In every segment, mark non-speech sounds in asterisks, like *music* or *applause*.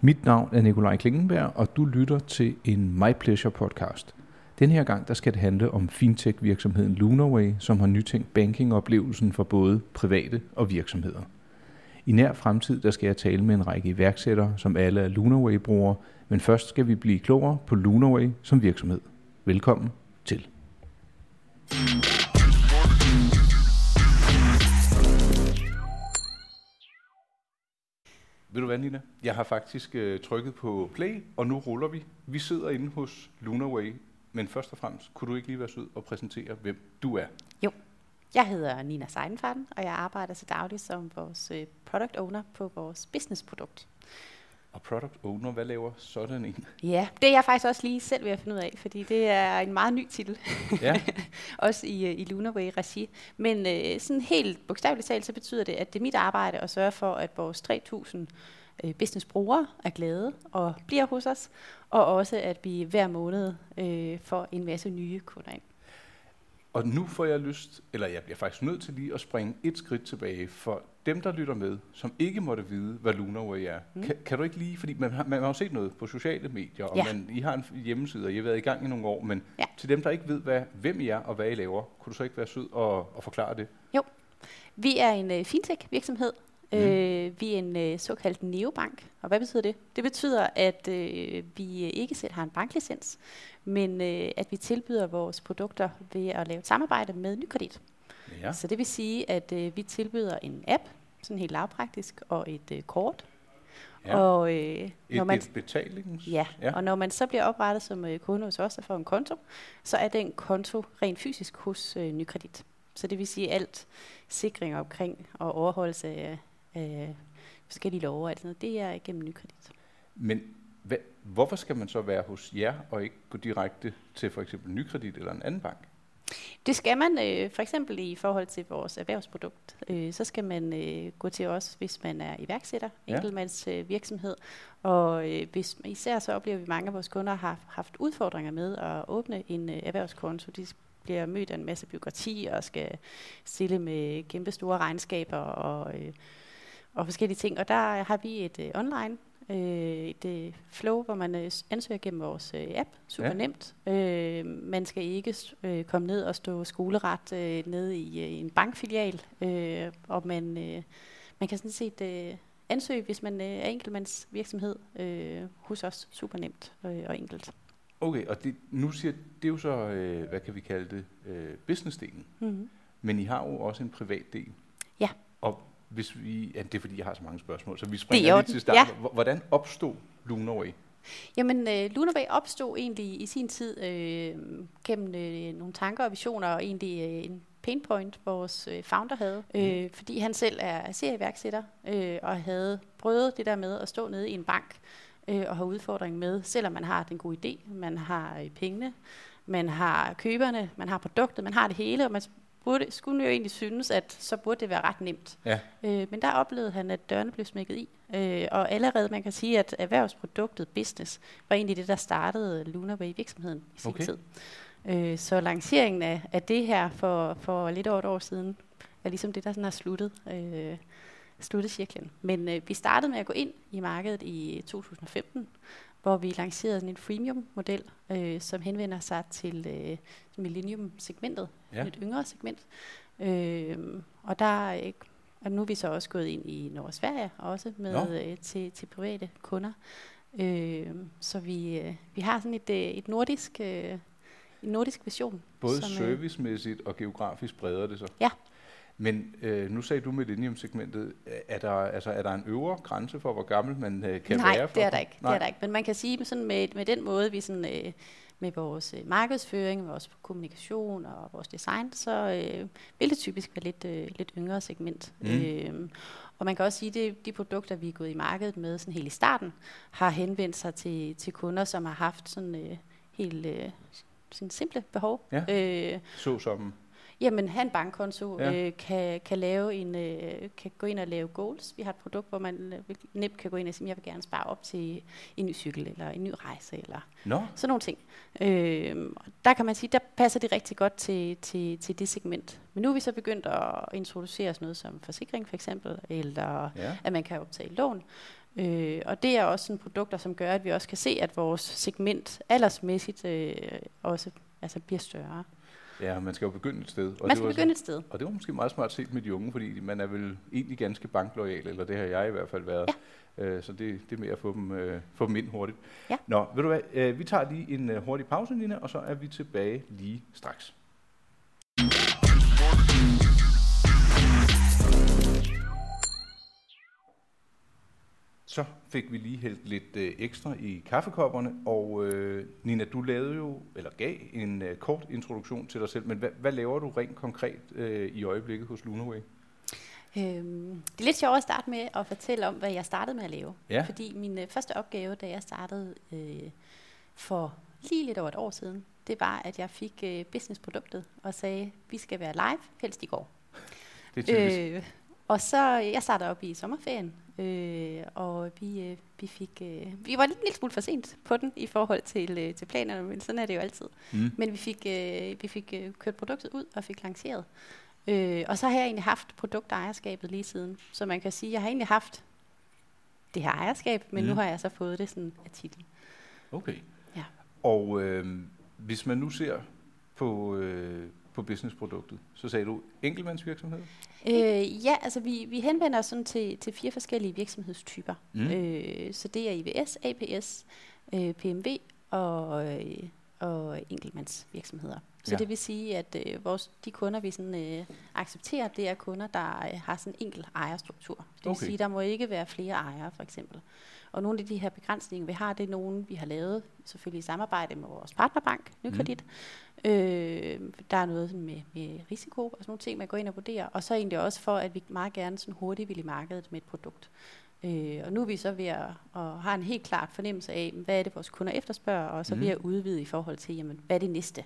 Mit navn er Nikolaj Klingenberg, og du lytter til en My Pleasure podcast. Den her gang der skal det handle om fintech-virksomheden Lunarway, som har nytænkt banking-oplevelsen for både private og virksomheder. I nær fremtid der skal jeg tale med en række iværksættere, som alle er Lunarway-brugere, men først skal vi blive klogere på Lunarway som virksomhed. Velkommen til. Ved du hvad, Nina? Jeg har faktisk øh, trykket på play, og nu ruller vi. Vi sidder inde hos Lunaway, men først og fremmest, kunne du ikke lige være sød og præsentere, hvem du er? Jo, jeg hedder Nina Seidenfarten, og jeg arbejder til daglig som vores øh, product owner på vores businessprodukt. Og product owner, hvad laver sådan en? Ja, det er jeg faktisk også lige selv ved at finde ud af, fordi det er en meget ny titel. Ja. *laughs* også i, øh, i Lunarway regi. Men øh, sådan helt bogstaveligt talt, så betyder det, at det er mit arbejde at sørge for, at vores 3.000 øh, businessbrugere er glade og bliver hos os, og også at vi hver måned øh, får en masse nye kunder ind. Og nu får jeg lyst, eller jeg bliver faktisk nødt til lige at springe et skridt tilbage for dem, der lytter med, som ikke måtte vide, hvad Lunarway er. Mm. Kan, kan du ikke lige, fordi man har, man har jo set noget på sociale medier, og Ja. man, I har en hjemmeside, og I har været i gang i nogle år, men Ja. til dem, der ikke ved, hvad, hvem I er og hvad I laver, kunne du så ikke være sød og, og forklare det? Vi er en øh, fintech-virksomhed. Mm. Øh, vi er en øh, såkaldt neobank. Og hvad betyder det? Det betyder, at øh, vi ikke selv har en banklicens, men øh, at vi tilbyder vores produkter ved at lave et samarbejde med Nykredit. Ja. Så det vil sige, at øh, vi tilbyder en app, sådan helt lavpraktisk, og et øh, kort. ja. Og, øh, Et, når man, et betalings... ja, ja. ja, og når man så bliver oprettet som øh, kunde hos os og får en konto, så er den konto rent fysisk hos øh, Nykredit. Så det vil sige alt sikring omkring og overholdelse af, af forskellige love og alt sådan noget, det er igennem Nykredit. Men hvad, hvorfor skal man så være hos jer, og ikke gå direkte til for eksempel Nykredit eller en anden bank? Det skal man øh, for eksempel i forhold til vores erhvervsprodukt. Øh, så skal man øh, gå til os, hvis man er iværksætter, Ja. enkeltmands øh, virksomhed. Og øh, hvis, især så oplever vi, at mange af vores kunder har haft udfordringer med at åbne en øh, erhvervskonto. De bliver mødt af en masse byråkrati og skal stille med kæmpe store regnskaber og, øh, og forskellige ting. Og der har vi et øh, online øh, et øh, flow, hvor man øh, ansøger gennem vores øh, app. Super Ja. nemt. Øh, man skal ikke øh, komme ned og stå skoleret øh, nede i øh, en bankfilial. Øh, og man, øh, man kan sådan set øh, ansøge, hvis man øh, er enkeltmands virksomhed øh, hos os. Super nemt øh, og enkelt. Okay, og det, nu siger det er jo så, øh, hvad kan vi kalde det, øh, businessdelen. Mm-hmm. Men I har jo også en privat del. Ja. Og hvis vi, ja, det er fordi, jeg har så mange spørgsmål, så vi er springer lige til start. Ja. Hvordan opstod Lunarway? Jamen, øh, Lunarway opstod egentlig i sin tid øh, gennem øh, nogle tanker og visioner, og egentlig øh, en pain point, vores øh, founder havde. Øh, fordi han selv er serieværksætter, øh, og havde prøvet det der med at stå nede i en bank øh, og have udfordring med, selvom man har den gode idé, man har øh, pengene, man har køberne, man har produktet, man har det hele, og man burde, skulle jo egentlig synes, at så burde det være ret nemt. Ja. Øh, men der oplevede han, at dørene blev smækket i. Øh, og allerede, man kan sige, at erhvervsproduktet business var egentlig det, der startede Lunarway virksomheden i sin Okay. tid. Øh, så lanceringen af, af det her for, for lidt over et år siden, er ligesom det, der sådan har sluttet, øh, sluttet cirklen. Men øh, vi startede med at gå ind i markedet i 2015, hvor vi lancerede sådan en freemium-model, øh, som henvender sig til øh, millennium-segmentet, Ja. et yngre segment. Øh, og der øh, og nu er vi så også gået ind i Norge og Sverige også med øh, til, til private kunder. Øh, så vi, øh, vi har sådan et, øh, et nordisk, øh, en nordisk vision. Både som, øh, servicemæssigt og geografisk breder det sig. Ja. Men øh, nu sagde du Millennium-segmentet. Er der, altså, er der en øvre grænse for, hvor gammel man øh, kan Nej, være? For det er der ikke. Det er der ikke. Men man kan sige sådan med, med den måde, vi sådan, øh, med vores øh, markedsføring, vores kommunikation og vores design, så øh, vil det typisk være lidt, øh, lidt yngre segment. Mm. Øh, og man kan også sige, at de produkter, vi er gået i markedet med sådan helt i starten, har henvendt sig til, til kunder, som har haft sådan øh, helt øh, sådan simple behov. Ja. Øh, Så som Jamen, have en bankkonto, Ja. øh, kan, kan, lave en, øh, kan gå ind og lave goals. Vi har et produkt, hvor man øh, nemt kan gå ind og sige, jeg vil gerne spare op til en ny cykel, eller en ny rejse, eller Nå, sådan nogle ting. Øh, der kan man sige, der passer det rigtig godt til, til, til det segment. Men nu er vi så begyndt at introducere sådan noget som forsikring for eksempel, eller ja. at man kan optage lån. Øh, og det er også sådan produkter, som gør, at vi også kan se, at vores segment aldersmæssigt øh, også altså bliver større. Ja, man skal jo begynde et sted. Og man skal det begynde et sted. Og det var måske meget smart set med de unge, fordi man er vel egentlig ganske banklojal, eller det har jeg i hvert fald været. Ja. Øh, så det, det er med at få dem, øh, få dem ind hurtigt. Ja. Nå, ved du hvad, øh, vi tager lige en øh, hurtig pause, Nina, og så er vi tilbage lige straks. Så fik vi lige hældt lidt øh, ekstra i kaffekopperne, og øh, Nina, du lavede jo, eller gav en øh, kort introduktion til dig selv, men hvad, hvad laver du rent konkret øh, i øjeblikket hos Lunaway? Øhm, det er lidt sjovt at starte med at fortælle om, hvad jeg startede med at lave. Ja. Fordi min øh, første opgave, da jeg startede øh, for lige lidt over et år siden, det var, at jeg fik øh, businessproduktet og sagde, vi skal være live, helst i går. Det er typisk. Øh, og så, jeg startede op i sommerferien, øh, og vi, øh, vi fik, øh, vi var lidt en lille smule for sent på den i forhold til, øh, til planerne, men sådan er det jo altid. Mm. Men vi fik, øh, vi fik øh, kørt produktet ud og fik lanceret. Øh, og så har jeg egentlig haft produktejerskabet lige siden. Så man kan sige, at jeg har egentlig haft det her ejerskab, men Mm. nu har jeg så fået det sådan af titel. Okay. Ja. Og øh, hvis man nu ser på, øh, på businessproduktet, så sagde du enkeltmandsvirksomhed? Øh, ja, altså vi, vi henvender os sådan til, til fire forskellige virksomhedstyper. Mm. Øh, så det er IVS, APS, øh, PMV og, øh, og enkeltmandsvirksomheder. Så Ja. det vil sige, at øh, vores, de kunder, vi sådan, øh, accepterer, det er kunder, der øh, har sådan en enkelt ejerstruktur. Det vil Okay. sige, der må ikke være flere ejere, for eksempel. Og nogle af de her begrænsninger, vi har, det er nogle, vi har lavet selvfølgelig i samarbejde med vores partnerbank, Nykredit. Mm. Øh, der er noget med, med risiko og sådan nogle ting, man går ind og vurderer. Og så egentlig også for, at vi meget gerne sådan hurtigt vil i markedet med et produkt. Øh, og nu er vi så ved at, at have en helt klart fornemmelse af, hvad er det, vores kunder efterspørger, og så Mhm. ved at udvide i forhold til, jamen, hvad er det næste?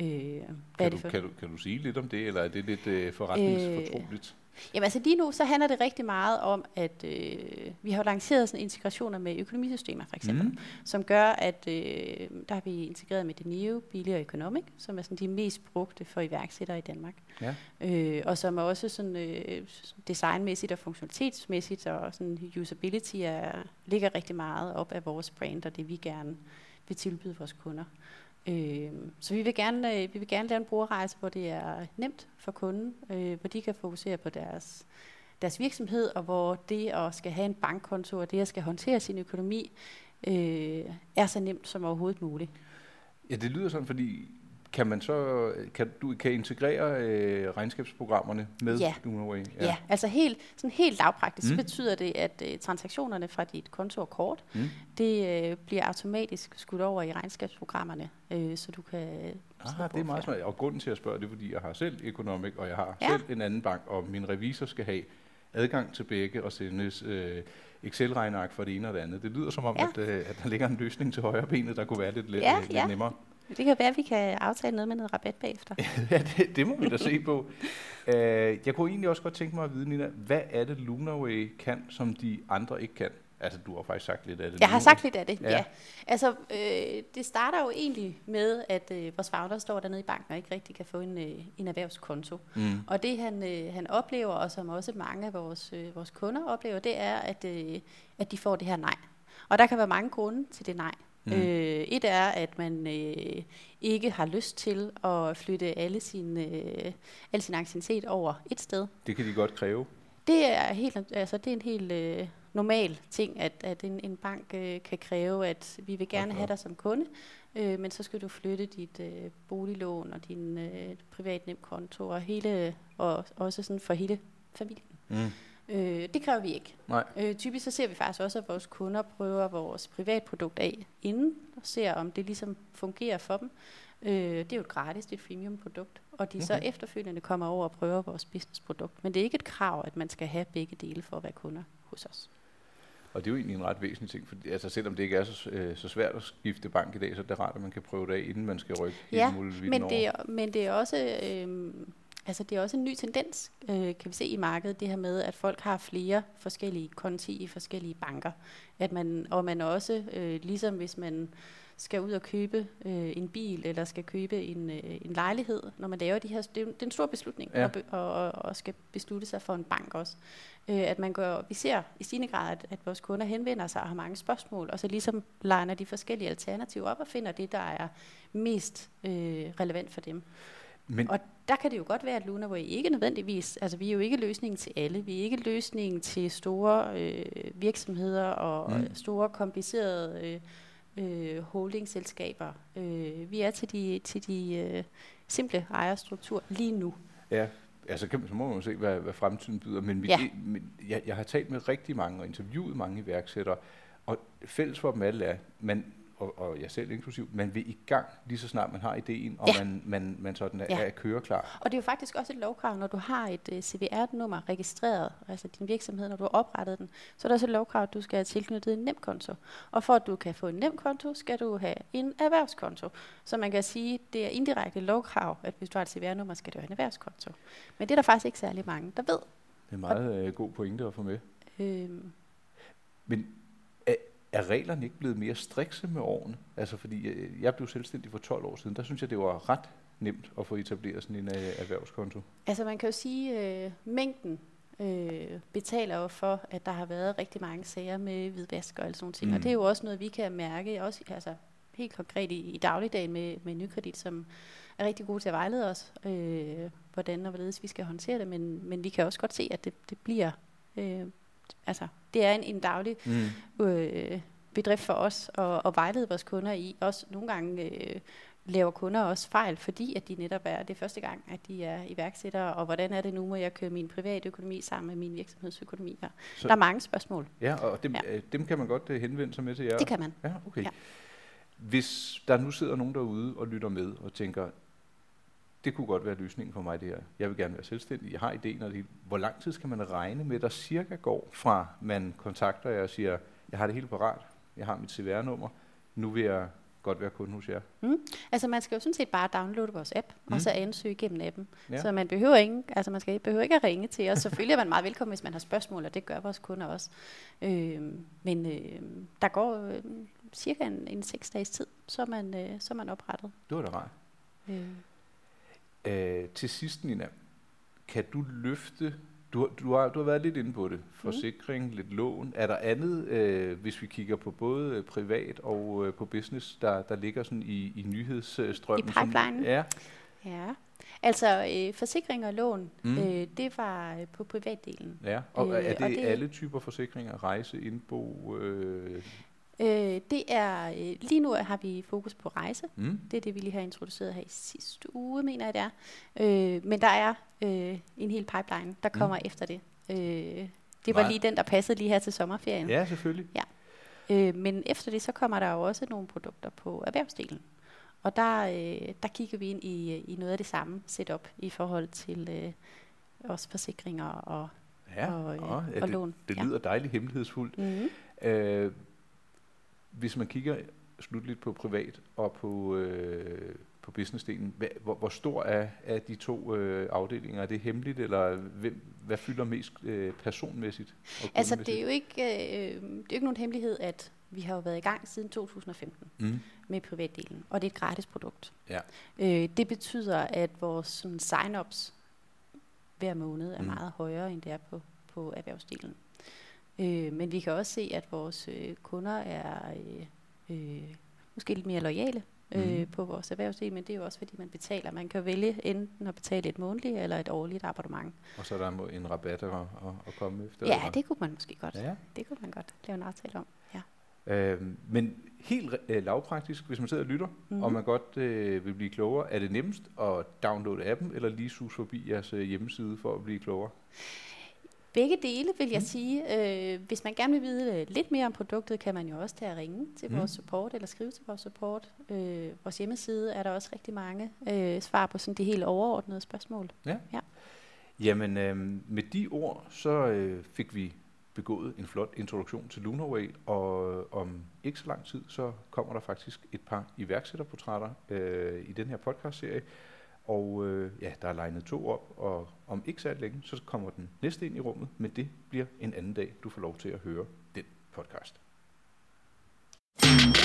Øh, hvad er Kan det du, for? kan, du, kan du sige lidt om det, eller er det lidt øh, forretningsfortroligt? Jamen altså lige nu, så handler det rigtig meget om, at øh, vi har lanceret sådan integrationer med økonomisystemer for eksempel, Mm. som gør, at øh, der har vi integreret med Deneo, Billy og Economic, som er sådan de mest brugte for iværksættere i Danmark. Ja. Øh, og som er også sådan øh, designmæssigt og funktionalitetsmæssigt og sådan usability er, ligger rigtig meget op af vores brand og det vi gerne vil tilbyde vores kunder. Øh, så vi vil, gerne, øh, vi vil gerne lave en brugerrejse, hvor det er nemt for kunden, øh, hvor de kan fokusere på deres, deres virksomhed, og hvor det at skal have en bankkonto, og det at skal håndtere sin økonomi, øh, er så nemt som overhovedet muligt. Ja, det lyder sådan, fordi kan man så kan du kan integrere øh, regnskabsprogrammerne med Ja. Lunaway? Ja, ja altså helt, sådan helt lavpraktisk, mm. Så betyder det, at øh, transaktionerne fra dit konto og kort, Mm. det øh, bliver automatisk skudt over i regnskabsprogrammerne, øh, så du kan... Ah, det er meget smart. Og grunden til at spørge, det er, fordi jeg har selv Economic, og jeg har Ja. selv en anden bank, og min revisor skal have adgang til begge og sendes øh, Excel-regneark for det ene og det andet. Det lyder som om, Ja. at, øh, at der ligger en løsning til højre benet, der kunne være lidt, lidt, Ja, lidt ja. nemmere. Det kan være, at vi kan aftale noget med noget rabat bagefter. *laughs* ja, det, det må vi da se på. Uh, jeg kunne egentlig også godt tænke mig at vide, Nina, hvad er det Lunaway kan, som de andre ikke kan? Altså, du har faktisk sagt lidt af det. Jeg har nu. sagt lidt af det, Ja. ja. ja. Altså, øh, det starter jo egentlig med, at øh, vores founder står dernede i banken og ikke rigtig kan få en, øh, en erhvervskonto. Mm. Og det han, øh, han oplever, og som også mange af vores, øh, vores kunder oplever, det er, at, øh, at de får det her nej. Og der kan være mange grunde til det nej. Mm. Øh, et er, at man øh, ikke har lyst til at flytte alle sin, øh, al sin anciennitet over et sted. Det kan de godt kræve. Det er, helt, altså, det er en helt øh, normal ting, at, at en, en bank øh, kan kræve, at vi vil gerne Okay. have dig som kunde, øh, men så skal du flytte dit øh, boliglån og din øh, privat nemkonto og hele, og også sådan for hele familien. Mm. Øh, det kræver vi ikke. Nej. Øh, typisk så ser vi faktisk også, at vores kunder prøver vores privatprodukt af inden, og ser om det ligesom fungerer for dem. Øh, det er jo et gratis, det er et freemium produkt, og de okay. så efterfølgende kommer over og prøver vores businessprodukt. Men det er ikke et krav, at man skal have begge dele for at være kunder hos os. Og det er jo egentlig en ret væsentlig ting, for altså, selvom det ikke er så, øh, så svært at skifte bank i dag, så er det rart, at man kan prøve det af, inden man skal rykke Ja, hele muligheden Men det, er, men det er også, øh, Altså det er også en ny tendens, øh, kan vi se i markedet, det her med, at folk har flere forskellige konti i forskellige banker. At man, og man også, øh, ligesom hvis man skal ud og købe øh, en bil, eller skal købe en, øh, en lejlighed, når man laver de her, det er, det er en stor beslutning, Ja. og, og, og skal beslutte sig for en bank også. Øh, at man går, vi ser i stigende grad, at, at vores kunder henvender sig og har mange spørgsmål, og så ligesom legner de forskellige alternativer op og finder det, der er mest øh, relevant for dem. Men, Og der kan det jo godt være, at Lunaway ikke nødvendigvis, altså vi er jo ikke løsningen til alle, vi er ikke løsningen til store øh, virksomheder og Mm. store komplicerede øh, øh, holdingselskaber. Øh, vi er til de, til de øh, simple ejerstruktur lige nu. ja, altså kan, så må man jo se, hvad, hvad fremtiden byder. Men, vi, Ja. men jeg, jeg har talt med rigtig mange og interviewet mange iværksættere, og fælles for dem alle er, man, og, og jeg selv inklusiv, man vil i gang lige så snart man har ideen, og Ja. man, man, man sådan er, Ja. er køreklar. Og det er jo faktisk også et lovkrav, når du har et uh, CVR-nummer registreret, altså din virksomhed, når du har oprettet den, så er der også et lovkrav, at du skal have tilknyttet en nemkonto. Og for at du kan få en nemkonto, skal du have en erhvervskonto. Så man kan sige, det er indirekte lovkrav, at hvis du har et CVR-nummer, skal du have en erhvervskonto. Men det er der faktisk ikke særlig mange, der ved. Det er meget øh, god pointe at få med. Øhm, Men er, er reglerne ikke blevet mere strikse med årene? Altså fordi øh, jeg blev selvstændig for 12 år siden, der synes jeg, det var ret nemt at få etableret sådan en øh, erhvervskonto. Altså man kan jo sige, øh, mængden øh, betaler jo for, at der har været rigtig mange sager med hvidvask og sådan ting. Mm. Og det er jo også noget, vi kan mærke, også altså, helt konkret i, i dagligdagen med, med Nykredit, som er rigtig gode til at vejlede os, øh, hvordan og hvorledes vi skal håndtere det. Men, men vi kan også godt se, at det, det bliver... Øh, altså, det er en, en daglig Mm. øh, bedrift for os at, at vejlede vores kunder i. Også nogle gange øh, laver kunder også fejl, fordi at de netop er det er første gang, at de er iværksættere, og hvordan er det nu, må jeg køre min private økonomi sammen med min virksomhedsøkonomi her. Så-. Der er mange spørgsmål. Ja, og dem, Ja. ja. dem kan man godt øh, henvende sig med til jer. Det kan man. Ja, okay. Ja. Hvis der nu sidder nogen derude og lytter med og tænker, det kunne godt være løsningen for mig det her. Jeg vil gerne være selvstændig, jeg har idéen og det. Hvor lang tid skal man regne med, der cirka går fra man kontakter jer og siger, jeg har det hele parat, jeg har mit CVR-nummer, nu vil jeg godt være kunde hos jer. Altså man skal jo sådan set bare downloade vores app, mm. Mm. og så ansøge gennem appen. Ja. Så man behøver ikke, altså man skal, behøver ikke at ringe til os. Selvfølgelig er man meget velkommen, hvis man har spørgsmål, og det gør vores kunder også. Øh, men øh, der går øh, cirka en, en seks dages tid, så er man, øh, så er man oprettet. Det var da rart. Øh. Øh, til sidst, Nina, kan du løfte, du, du, har, du har været lidt inde på det, forsikring, mm. lidt lån. Er der andet, øh, hvis vi kigger på både øh, privat og øh, på business, der, der ligger sådan i, i nyhedsstrømmen? I pipelinen? Ja, Ja, altså øh, forsikring og lån, Mm. øh, det var øh, på privatdelen. ja. Og Øh, er det, og det- alle typer forsikringer? Rejse, indbo? Øh, Øh, det er, øh, lige nu har vi fokus på rejse. mm? Det er det, vi lige har introduceret her i sidste uge, mener jeg det er. Øh, men der er øh, en hel pipeline, der kommer mm. efter det. Øh, det var Meget. lige den, der passede lige her til sommerferien. Ja, selvfølgelig. Øh, men efter det, så kommer der jo også nogle produkter på erhvervsdelen. Og der, øh, der kigger vi ind i, i noget af det samme setup i forhold til øh, også forsikringer og, Ja, og, øh, og ja det, lån. det lyder dejligt hemmelighedsfuldt. Mm-hmm. Øh, hvis man kigger slutligt på privat og på, øh, på businessdelen, hvad, hvor, hvor stor er, er de to øh, afdelinger? Er det hemmeligt, eller hvem, hvad fylder mest øh, personmæssigt? Og Altså, det er, jo ikke, øh, det er jo ikke nogen hemmelighed, at vi har jo været i gang siden 2015 Mm. med privatdelen, og det er et gratis produkt. Ja. Øh, det betyder, at vores sådan, sign-ups hver måned er mm. meget højere, end det er på, på erhvervsdelen. Øh, men vi kan også se, at vores øh, kunder er øh, øh, måske lidt mere lojale øh, Mhm. på vores erhvervsdel, men det er jo også, fordi man betaler. Man kan vælge enten at betale et månedligt eller et årligt abonnement. Og så er der en rabat at, at, at komme efter? Ja, eller? det kunne man måske godt. Ja. Det kunne man godt lave en aftale om. Ja. Øhm, men helt øh, lavpraktisk, hvis man sidder og lytter. Mhm. og man godt øh, vil blive klogere, er det nemmest at downloade appen, eller lige sus forbi jeres øh, hjemmeside for at blive klogere? Begge dele vil jeg Mm. sige. Øh, hvis man gerne vil vide øh, lidt mere om produktet, kan man jo også tage at ringe til Mm. vores support eller skrive til vores support. Øh, vores hjemmeside er der også rigtig mange øh, svar på sådan de helt overordnede spørgsmål. Jamen, øh, med de ord, så øh, fik vi begået en flot introduktion til Lunarway, og øh, om ikke så lang tid, så kommer der faktisk et par iværksætterportrætter øh, i den her podcastserie. Og øh, ja, der er legnet to op, og om ikke særlig længe, så kommer den næste ind i rummet, men det bliver en anden dag, du får lov til at høre den podcast. thank